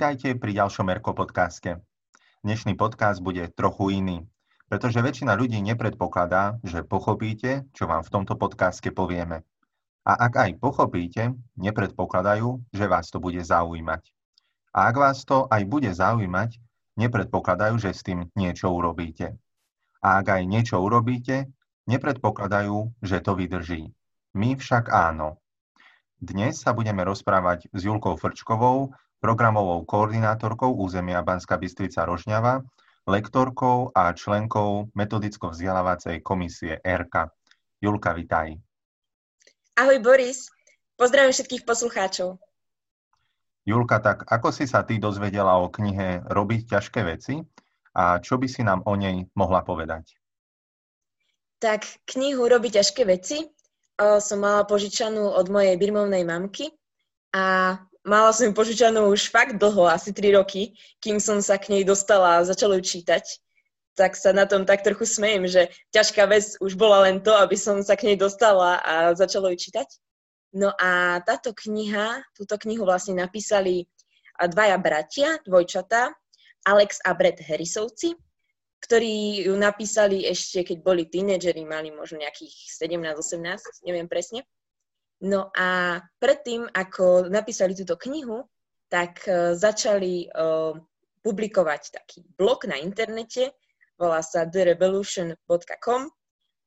Vítajte pri ďalšom Erko podcaste. Dnešný podcast bude trochu iný, pretože väčšina ľudí nepredpokladá, že pochopíte, čo vám v tomto podcaste povieme. A ak aj pochopíte, nepredpokladajú, že vás to bude zaujímať. A ak vás to aj bude zaujímať, nepredpokladajú, že s tým niečo urobíte. A ak aj niečo urobíte, nepredpokladajú, že to vydrží. My však áno. Dnes sa budeme rozprávať s Julkou Frčkovou, programovou koordinátorkou územia Banská Bystrica Rožňava, lektorkou a členkou metodicko-vzdelávacej komisie ERKA. Julka, vitaj. Ahoj Boris, pozdravím všetkých poslucháčov. Julka, tak ako si sa ty dozvedela o knihe Robiť ťažké veci a čo by si nám o nej mohla povedať? Tak knihu Robiť ťažké veci som mala požičanú od mojej birmovnej mamky a mala som ju požičanú už fakt dlho, asi 3 roky, kým som sa k nej dostala a začala ju čítať. Tak sa na tom tak trochu smejem, že ťažká vec už bola len to, aby som sa k nej dostala a začala ju čítať. No a táto kniha, túto knihu vlastne napísali dvaja bratia, dvojčatá, Alex a Brett Harrisovci, ktorí ju napísali ešte, keď boli tínedžeri, mali možno nejakých 17-18, neviem presne. No a predtým, ako napísali túto knihu, tak uh, začali uh, publikovať taký blog na internete, volá sa therevolution.com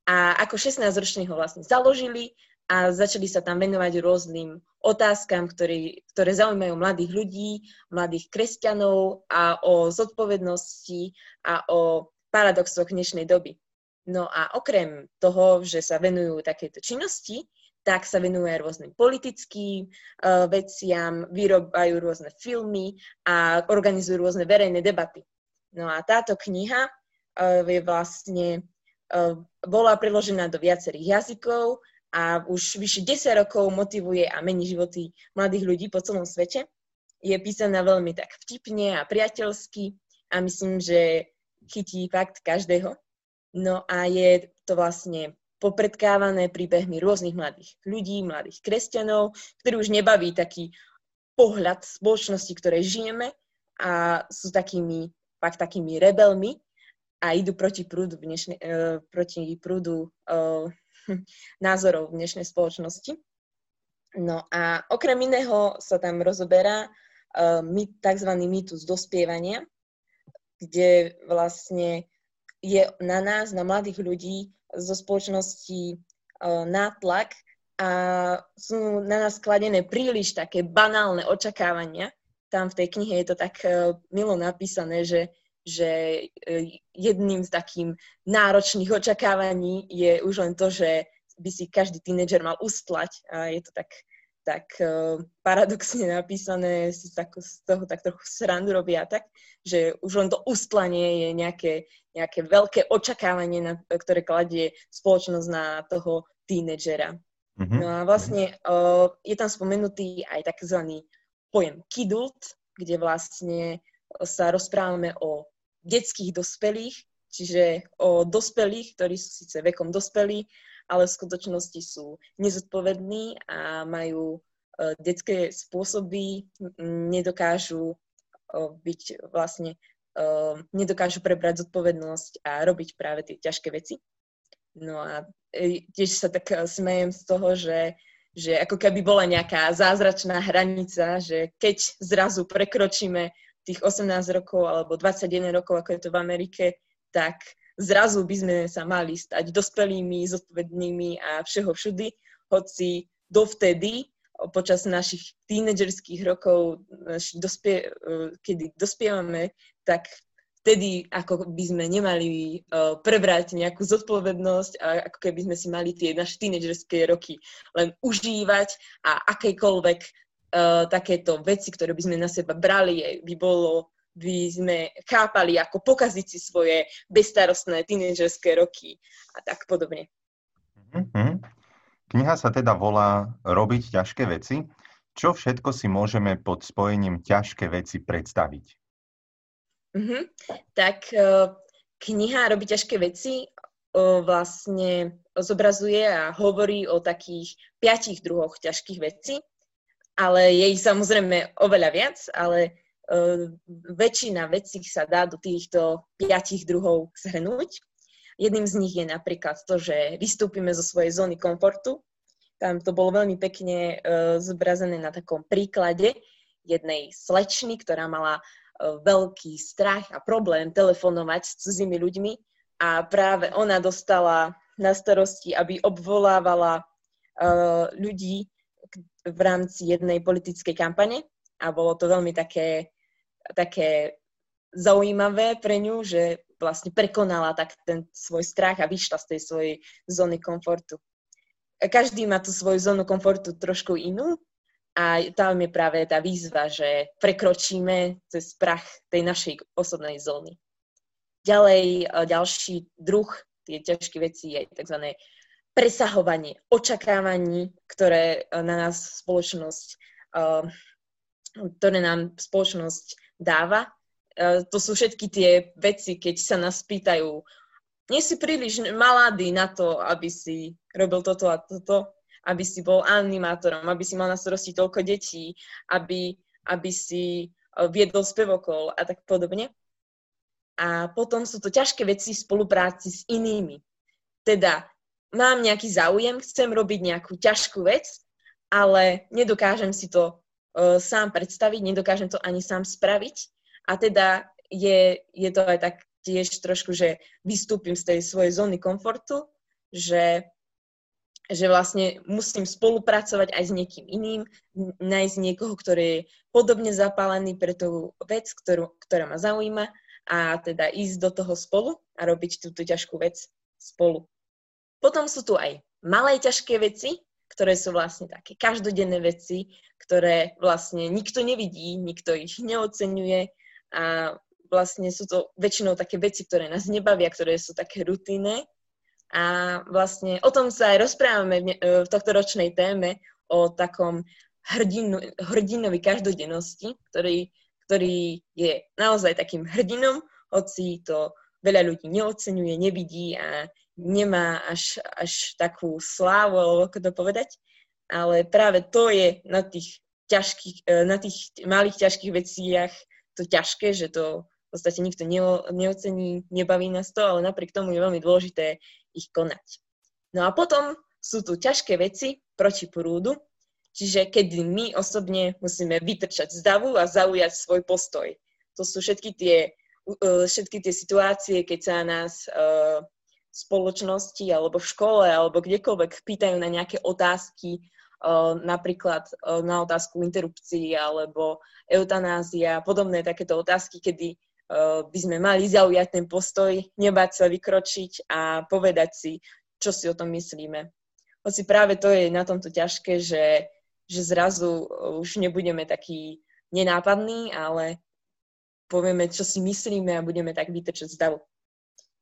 a ako 16-roční ho vlastne založili a začali sa tam venovať rôznym otázkam, ktoré, ktoré zaujímajú mladých ľudí, mladých kresťanov a o zodpovednosti a o paradoxoch dnešnej doby. No a okrem toho, že sa venujú takéto činnosti, tak sa venujú aj rôznym politickým uh, veciam, vyrobajú rôzne filmy a organizujú rôzne verejné debaty. No a táto kniha uh, je vlastne, uh, bola preložená do viacerých jazykov a už vyše 10 rokov motivuje a mení životy mladých ľudí po celom svete. Je písaná veľmi tak vtipne a priateľsky a myslím, že chytí fakt každého. No a je to vlastne popredkávané príbehmi rôznych mladých ľudí, mladých kresťanov, ktorí už nebaví taký pohľad spoločnosti, ktorej žijeme a sú takými, fakt takými rebelmi a idú proti prúdu, v dnešnej, uh, proti prúdu uh, názorov v dnešnej spoločnosti. No a okrem iného sa tam rozoberá uh, tzv. mýtus dospievania, kde vlastne je na nás, na mladých ľudí zo spoločnosti uh, nátlak a sú na nás kladené príliš také banálne očakávania. Tam v tej knihe je to tak uh, milo napísané, že, že uh, jedným z takým náročných očakávaní je už len to, že by si každý tínedžer mal ustlať a je to tak tak uh, paradoxne napísané si tak, z toho tak trochu srandu robia tak, že už len to ustlanie je nejaké, nejaké veľké očakávanie, na, ktoré kladie spoločnosť na toho tínedžera. Mm-hmm. No a vlastne uh, je tam spomenutý aj takzvaný pojem kidult, kde vlastne sa rozprávame o detských dospelých, čiže o dospelých, ktorí sú síce vekom dospelí, ale v skutočnosti sú nezodpovední a majú uh, detské spôsoby, nedokážu uh, byť vlastne, uh, nedokážu prebrať zodpovednosť a robiť práve tie ťažké veci. No a tiež sa tak smejem z toho, že, že ako keby bola nejaká zázračná hranica, že keď zrazu prekročíme tých 18 rokov alebo 21 rokov, ako je to v Amerike, tak zrazu by sme sa mali stať dospelými, zodpovednými a všeho všudy, hoci dovtedy, počas našich tínedžerských rokov, dospie, kedy dospievame, tak vtedy ako by sme nemali uh, prebrať nejakú zodpovednosť a ako keby sme si mali tie naše tínedžerské roky len užívať a akékoľvek uh, takéto veci, ktoré by sme na seba brali, by bolo by sme chápali, ako pokaziť si svoje bezstarostné tínežerské roky a tak podobne. Mm-hmm. Kniha sa teda volá Robiť ťažké veci. Čo všetko si môžeme pod spojením ťažké veci predstaviť? Mm-hmm. Tak uh, kniha Robiť ťažké veci vlastne zobrazuje a hovorí o takých piatich druhoch ťažkých vecí, ale je ich samozrejme oveľa viac, ale väčšina vecí sa dá do týchto piatich druhov zhrnúť. Jedným z nich je napríklad to, že vystúpime zo svojej zóny komfortu. Tam to bolo veľmi pekne uh, zobrazené na takom príklade jednej slečny, ktorá mala uh, veľký strach a problém telefonovať s cudzími ľuďmi a práve ona dostala na starosti, aby obvolávala ľudí v rámci jednej politickej kampane a bolo to veľmi také, také zaujímavé pre ňu, že vlastne prekonala tak ten svoj strach a vyšla z tej svojej zóny komfortu. Každý má tú svoju zónu komfortu trošku inú a tam je práve tá výzva, že prekročíme cez prach tej našej osobnej zóny. Ďalej, ďalší druh, tie ťažké veci je tzv. presahovanie očakávaní, ktoré na nás spoločnosť ktoré nám spoločnosť dáva. E, to sú všetky tie veci, keď sa nás pýtajú, nie si príliš maladý na to, aby si robil toto a toto, aby si bol animátorom, aby si mal na starosti toľko detí, aby, aby si e, viedol spevokol a tak podobne. A potom sú to ťažké veci v spolupráci s inými. Teda mám nejaký záujem, chcem robiť nejakú ťažkú vec, ale nedokážem si to sám predstaviť, nedokážem to ani sám spraviť. A teda je, je to aj tak tiež trošku, že vystúpim z tej svojej zóny komfortu, že, že vlastne musím spolupracovať aj s niekým iným, nájsť niekoho, ktorý je podobne zapálený pre tú vec, ktorú, ktorá ma zaujíma a teda ísť do toho spolu a robiť túto ťažkú vec spolu. Potom sú tu aj malé ťažké veci, ktoré sú vlastne také každodenné veci, ktoré vlastne nikto nevidí, nikto ich neocenuje a vlastne sú to väčšinou také veci, ktoré nás nebavia, ktoré sú také rutinné. A vlastne o tom sa aj rozprávame v, v tohto ročnej téme, o takom hrdinu, hrdinovi každodennosti, ktorý, ktorý je naozaj takým hrdinom, hoci to veľa ľudí neocenuje, nevidí a nemá až, až takú slávu, alebo ako to povedať, ale práve to je na tých ťažkých, e, na tých malých ťažkých veciach to ťažké, že to v podstate nikto neocení, nebaví nás to, ale napriek tomu je veľmi dôležité ich konať. No a potom sú tu ťažké veci proti prúdu, čiže keď my osobne musíme vytrčať z davu a zaujať svoj postoj. To sú všetky tie, e, všetky tie situácie, keď sa nás uh, spoločnosti alebo v škole alebo kdekoľvek pýtajú na nejaké otázky, napríklad na otázku interrupcií alebo eutanázia podobné takéto otázky, kedy by sme mali zaujať ten postoj, nebať sa vykročiť a povedať si, čo si o tom myslíme. Hoci práve to je na tomto ťažké, že, že zrazu už nebudeme takí nenápadní, ale povieme, čo si myslíme a budeme tak vytrčať z davu.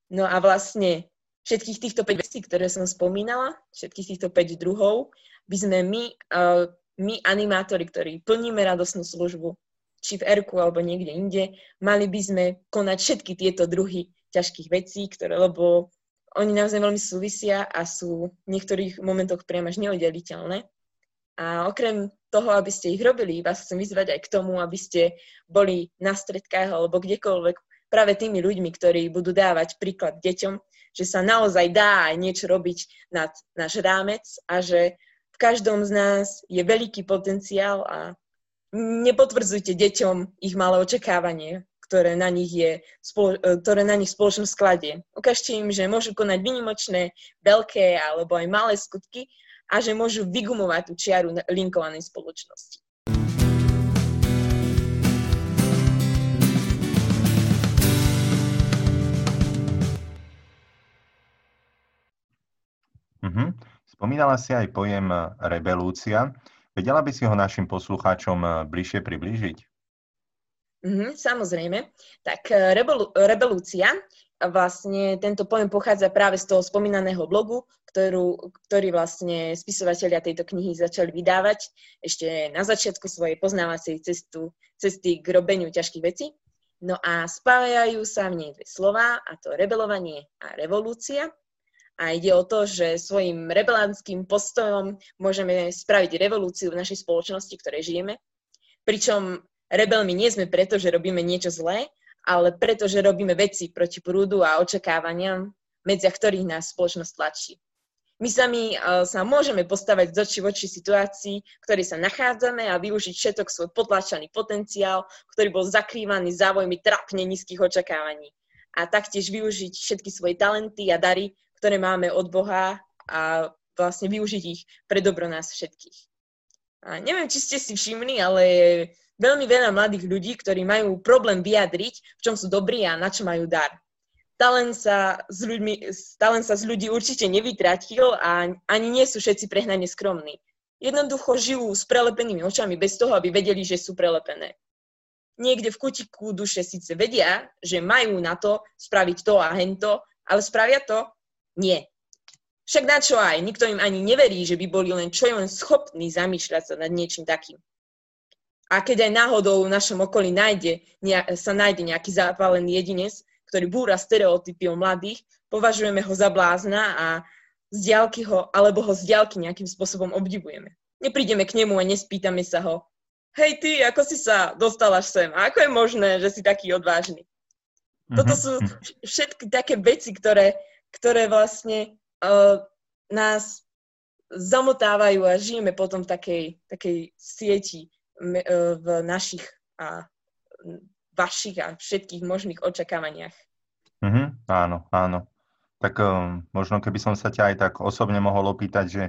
No a vlastne všetkých týchto 5 vecí, ktoré som spomínala, všetkých týchto 5 druhov, by sme my, uh, my animátori, ktorí plníme radosnú službu, či v Erku alebo niekde inde, mali by sme konať všetky tieto druhy ťažkých vecí, ktoré, lebo oni naozaj veľmi súvisia a sú v niektorých momentoch priam až neoddeliteľné. A okrem toho, aby ste ich robili, vás chcem vyzvať aj k tomu, aby ste boli na stredkách alebo kdekoľvek práve tými ľuďmi, ktorí budú dávať príklad deťom, že sa naozaj dá aj niečo robiť nad náš rámec a že v každom z nás je veľký potenciál a nepotvrdzujte deťom ich malé očakávanie, ktoré na nich, je, ktoré na nich spoločnosť skladie. Ukážte im, že môžu konať vynimočné, veľké alebo aj malé skutky a že môžu vygumovať tú čiaru linkovanej spoločnosti. Uh-huh. Spomínala si aj pojem e, rebelúcia. Vedela by si ho našim poslucháčom e, bližšie priblížiť? Mm-hmm, samozrejme. Tak e, rebelu, rebelúcia, vlastne tento pojem pochádza práve z toho spomínaného blogu, ktorú, ktorý vlastne spisovatelia tejto knihy začali vydávať ešte na začiatku svojej poznávacej cestu, cesty k robeniu ťažkých vecí. No a spájajú sa v nej dve slova, a to rebelovanie a revolúcia. A ide o to, že svojim rebelantským postojom môžeme spraviť revolúciu v našej spoločnosti, v ktorej žijeme. Pričom Rebelmi nie sme preto, že robíme niečo zlé, ale preto, že robíme veci proti prúdu a očakávaniam, medzi ktorých nás spoločnosť tlačí. My sami uh, sa môžeme postavať z oči voči situácii, v ktorej sa nachádzame a využiť všetok svoj potlačaný potenciál, ktorý bol zakrývaný závojmi trapne nízkych očakávaní. A taktiež využiť všetky svoje talenty a dary, ktoré máme od Boha a vlastne využiť ich pre dobro nás všetkých. A neviem, či ste si všimli, ale veľmi veľa mladých ľudí, ktorí majú problém vyjadriť, v čom sú dobrí a na čo majú dar talent sa z, ľuďmi, talent sa z ľudí určite nevytratil a ani nie sú všetci prehnane skromní. Jednoducho žijú s prelepenými očami bez toho, aby vedeli, že sú prelepené. Niekde v kutiku duše síce vedia, že majú na to spraviť to a hento, ale spravia to? Nie. Však na čo aj, nikto im ani neverí, že by boli len čo je len schopní zamýšľať sa nad niečím takým. A keď aj náhodou v našom okolí nájde, sa nájde nejaký zapálený jedinec, ktorý búra stereotypy o mladých, považujeme ho za blázna a z diálky ho, alebo ho z diálky nejakým spôsobom obdivujeme. Neprídeme k nemu a nespýtame sa ho, hej ty, ako si sa dostal až sem? A ako je možné, že si taký odvážny? Toto sú všetky také veci, ktoré, ktoré vlastne uh, nás zamotávajú a žijeme potom v takej, takej sieti uh, v našich uh, vašich a všetkých možných očakávaniach. Mm-hmm, áno, áno. Tak um, možno keby som sa ťa aj tak osobne mohol opýtať, že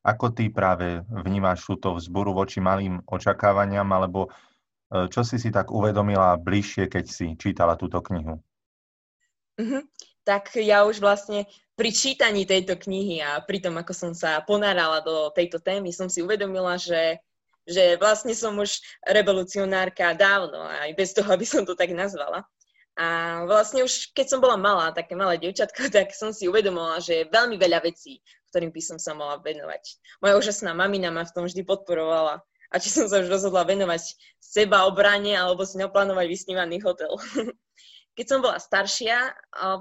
ako ty práve vnímaš túto vzburu voči malým očakávaniam, alebo čo si si tak uvedomila bližšie, keď si čítala túto knihu? Mm-hmm. Tak ja už vlastne pri čítaní tejto knihy a pri tom, ako som sa ponárala do tejto témy, som si uvedomila, že že vlastne som už revolucionárka dávno, aj bez toho, aby som to tak nazvala. A vlastne už keď som bola malá, také malé devčatko, tak som si uvedomila, že je veľmi veľa vecí, ktorým by som sa mala venovať. Moja úžasná mamina ma v tom vždy podporovala. A či som sa už rozhodla venovať seba obrane alebo si naplánovať vysnívaný hotel. Keď som bola staršia,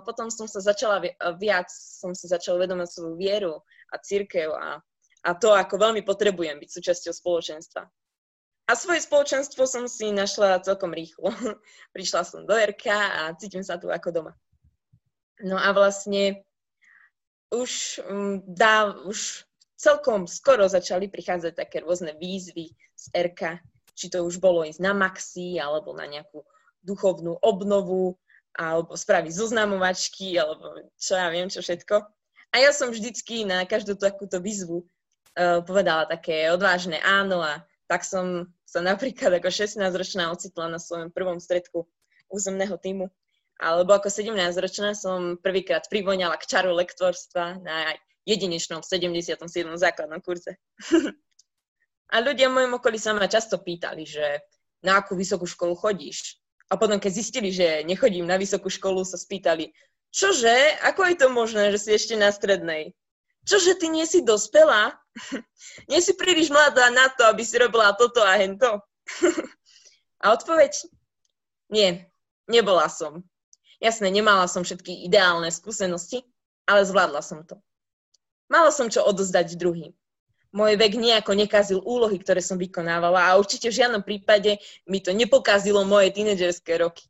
potom som sa začala viac, som si začala vedomať svoju vieru a církev a a to, ako veľmi potrebujem byť súčasťou spoločenstva. A svoje spoločenstvo som si našla celkom rýchlo. Prišla som do RK a cítim sa tu ako doma. No a vlastne už, mm, dá, už celkom skoro začali prichádzať také rôzne výzvy z RK, či to už bolo ísť na maxi, alebo na nejakú duchovnú obnovu, alebo spraviť zoznamovačky, alebo čo ja viem, čo všetko. A ja som vždycky na každú takúto výzvu uh, povedala také odvážne áno a tak som sa napríklad ako 16-ročná ocitla na svojom prvom stredku územného týmu. Alebo ako 17-ročná som prvýkrát privoňala k čaru lektorstva na jedinečnom 77. základnom kurze. a ľudia v mojom okolí sa ma často pýtali, že na akú vysokú školu chodíš. A potom, keď zistili, že nechodím na vysokú školu, sa spýtali, čože, ako je to možné, že si ešte na strednej? Čože ty nie si dospelá? nie si príliš mladá na to, aby si robila toto a hento? a odpoveď? Nie, nebola som. Jasné, nemala som všetky ideálne skúsenosti, ale zvládla som to. Mala som čo odozdať druhým. Môj vek nejako nekazil úlohy, ktoré som vykonávala a určite v žiadnom prípade mi to nepokazilo moje tínedžerské roky.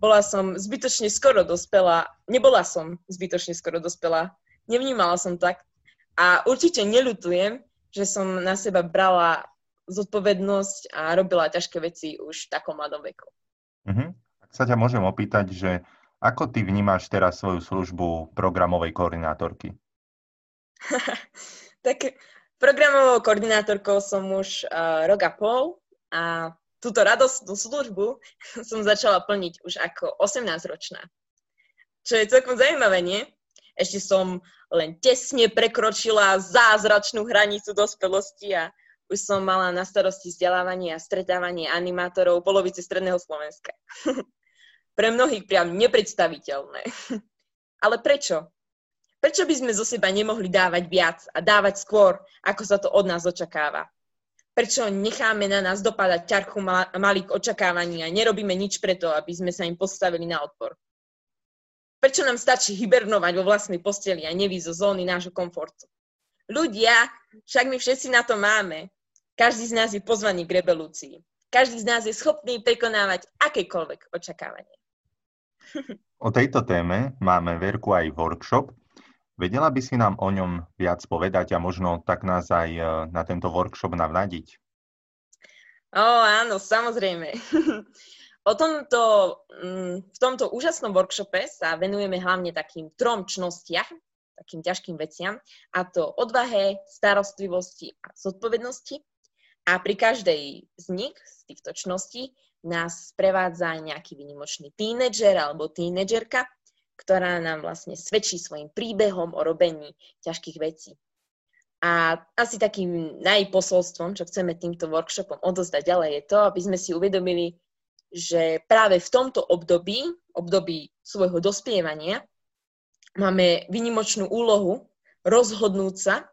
Bola som zbytočne skoro dospelá, nebola som zbytočne skoro dospelá, nevnímala som tak. A určite neľutujem, že som na seba brala zodpovednosť a robila ťažké veci už v takom mladom veku. Uh-huh. Ak sa ťa môžem opýtať, že ako ty vnímaš teraz svoju službu programovej koordinátorky? tak programovou koordinátorkou som už uh, rok a pol a túto radostnú službu som začala plniť už ako 18-ročná. Čo je celkom zaujímavé, nie? Ešte som len tesne prekročila zázračnú hranicu dospelosti a už som mala na starosti vzdelávanie a stretávanie animátorov polovice stredného Slovenska. Pre mnohých priam nepredstaviteľné. Ale prečo? Prečo by sme zo seba nemohli dávať viac a dávať skôr, ako sa to od nás očakáva? Prečo necháme na nás dopadať ťarchu malých očakávaní a nerobíme nič preto, aby sme sa im postavili na odpor? Prečo nám stačí hibernovať vo vlastnej posteli a nevýsť zo zóny nášho komfortu? Ľudia, však my všetci na to máme. Každý z nás je pozvaný k revolúcii. každý z nás je schopný prekonávať akékoľvek očakávanie. O tejto téme máme Verku aj workshop. Vedela by si nám o ňom viac povedať a možno tak nás aj e, na tento workshop navnadiť? Ó, áno, samozrejme. o tomto, mm, v tomto úžasnom workshope sa venujeme hlavne takým trom čnostiam, takým ťažkým veciam, a to odvahe, starostlivosti a zodpovednosti. A pri každej z nich, z týchto čností, nás sprevádza nejaký vynimočný tínedžer alebo tínedžerka, ktorá nám vlastne svedčí svojim príbehom o robení ťažkých vecí. A asi takým najposolstvom, čo chceme týmto workshopom odozdať ďalej, je to, aby sme si uvedomili, že práve v tomto období, období svojho dospievania, máme vynimočnú úlohu rozhodnúť sa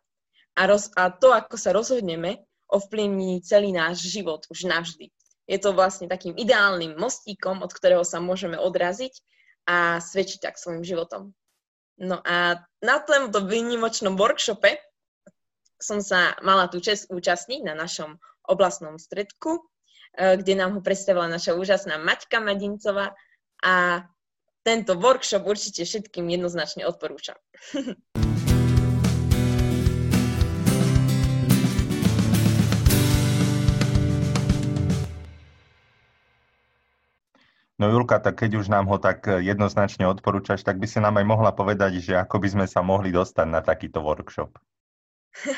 a, roz, a to, ako sa rozhodneme, ovplyvní celý náš život už navždy. Je to vlastne takým ideálnym mostíkom, od ktorého sa môžeme odraziť a svedčiť tak svojim životom. No a na tomto výnimočnom workshope som sa mala tú čest účastniť na našom oblastnom stredku, e, kde nám ho predstavila naša úžasná Maťka Madincová a tento workshop určite všetkým jednoznačne odporúčam. No Julka, tak keď už nám ho tak eh, jednoznačne odporúčaš, tak by si nám aj mohla povedať, že ako by sme sa mohli dostať na takýto workshop.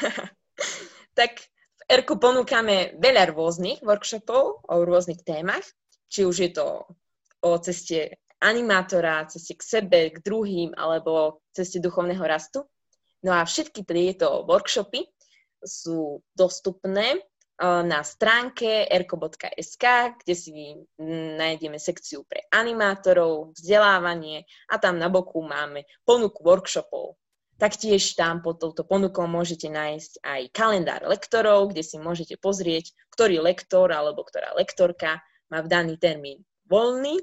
tak v ERKU ponúkame veľa rôznych workshopov o rôznych témach, či už je to o ceste animátora, ceste k sebe, k druhým, alebo ceste duchovného rastu. No a všetky tieto workshopy sú dostupné na stránke erko.sk, kde si nájdeme sekciu pre animátorov, vzdelávanie a tam na boku máme ponuku workshopov. Taktiež tam pod touto ponukou môžete nájsť aj kalendár lektorov, kde si môžete pozrieť, ktorý lektor alebo ktorá lektorka má v daný termín voľný.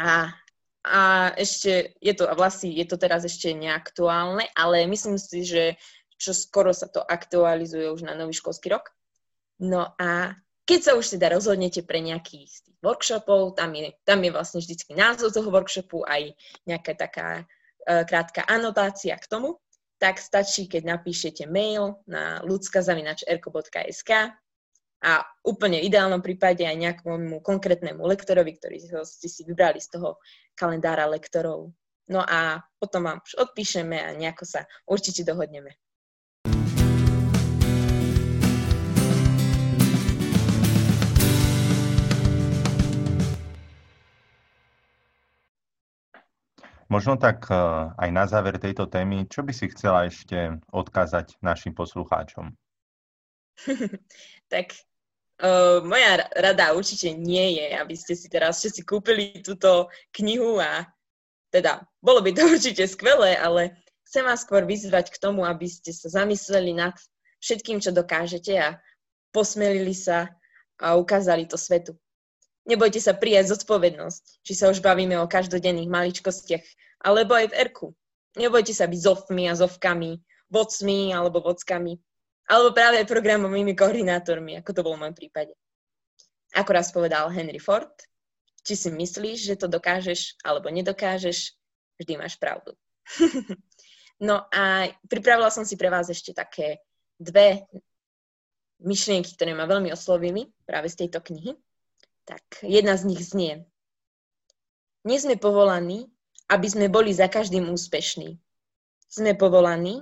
A, a ešte je to, vlastne je to teraz ešte neaktuálne, ale myslím si, že čo skoro sa to aktualizuje už na nový školský rok. No a keď sa už teda rozhodnete pre nejaký z tých workshopov, tam je, tam je vlastne vždycky názov toho workshopu, aj nejaká taká uh, krátka anotácia k tomu, tak stačí, keď napíšete mail na ľudskazavinač.rko.sk a úplne v ideálnom prípade aj nejakému konkrétnemu lektorovi, ktorý ste si vybrali z toho kalendára lektorov. No a potom vám už odpíšeme a nejako sa určite dohodneme. Možno tak e, aj na záver tejto témy, čo by si chcela ešte odkázať našim poslucháčom? tak uh, moja rada určite nie je, aby ste si teraz všetci kúpili túto knihu a teda bolo by to určite skvelé, ale chcem vás skôr vyzvať k tomu, aby ste sa zamysleli nad všetkým, čo dokážete a posmelili sa a ukázali to svetu. Nebojte sa prijať zodpovednosť, či sa už bavíme o každodenných maličkostiach, alebo aj v Erku. Nebojte sa byť zofmi a zovkami, vodcmi alebo vockami, alebo práve programovými koordinátormi, ako to bolo v môjom prípade. Ako raz povedal Henry Ford, či si myslíš, že to dokážeš alebo nedokážeš, vždy máš pravdu. no a pripravila som si pre vás ešte také dve myšlienky, ktoré ma veľmi oslovili práve z tejto knihy. Tak jedna z nich znie. Nie sme povolaní, aby sme boli za každým úspešní. Sme povolaní,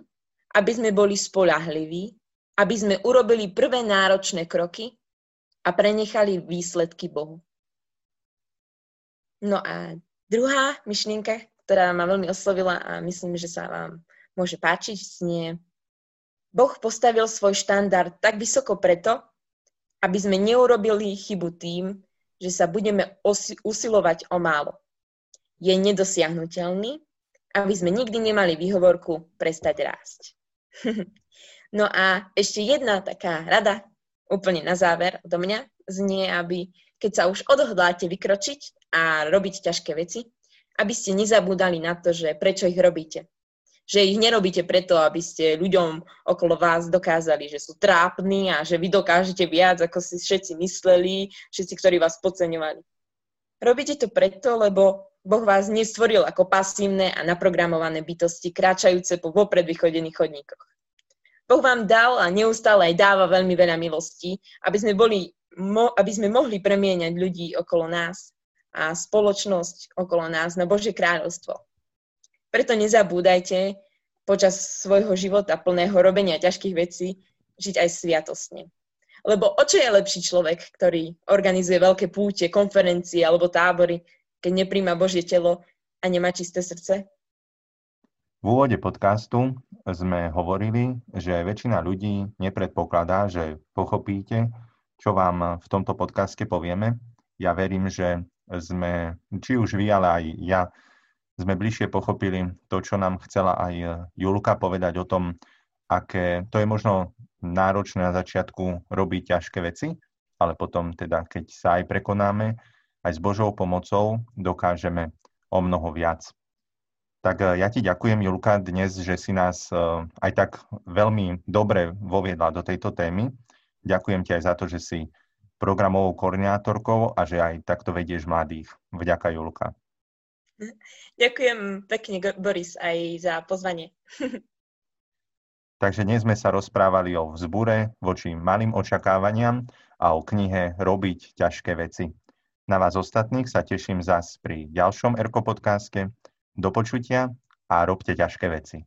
aby sme boli spolahliví, aby sme urobili prvé náročné kroky a prenechali výsledky Bohu. No a druhá myšlienka, ktorá ma veľmi oslovila a myslím, že sa vám môže páčiť, znie Boh postavil svoj štandard tak vysoko preto, aby sme neurobili chybu tým, že sa budeme usilovať o málo. Je nedosiahnutelný, aby sme nikdy nemali výhovorku prestať rásť. no a ešte jedna taká rada, úplne na záver do mňa, znie, aby keď sa už odhodláte vykročiť a robiť ťažké veci, aby ste nezabúdali na to, že prečo ich robíte. Že ich nerobíte preto, aby ste ľuďom okolo vás dokázali, že sú trápni a že vy dokážete viac, ako si všetci mysleli, všetci, ktorí vás podceňovali. Robíte to preto, lebo Boh vás nestvoril ako pasívne a naprogramované bytosti, kráčajúce po vopred vychodených chodníkoch. Boh vám dal a neustále aj dáva veľmi veľa milostí, aby sme, boli, mo, aby sme mohli premieňať ľudí okolo nás a spoločnosť okolo nás na Božie kráľovstvo. Preto nezabúdajte počas svojho života plného robenia ťažkých vecí žiť aj sviatostne. Lebo o čo je lepší človek, ktorý organizuje veľké púte, konferencie alebo tábory, keď nepríjma Božie telo a nemá čisté srdce? V úvode podcastu sme hovorili, že väčšina ľudí nepredpokladá, že pochopíte, čo vám v tomto podcaste povieme. Ja verím, že sme, či už vy, ale aj ja, sme bližšie pochopili to, čo nám chcela aj e, Julka povedať o tom, aké to je možno náročné na začiatku robiť ťažké veci, ale potom teda, keď sa aj prekonáme, aj s Božou pomocou dokážeme o mnoho viac. Tak e, ja ti ďakujem, Julka, dnes, že si nás e, aj tak veľmi dobre voviedla do tejto témy. Ďakujem ti aj za to, že si programovou koordinátorkou a že aj takto vedieš mladých. Vďaka, Julka. Ďakujem pekne, Boris, aj za pozvanie. Takže dnes sme sa rozprávali o vzbure voči malým očakávaniam a o knihe Robiť ťažké veci. Na vás ostatných sa teším zás pri ďalšom Erko podcaste. Do počutia a robte ťažké veci.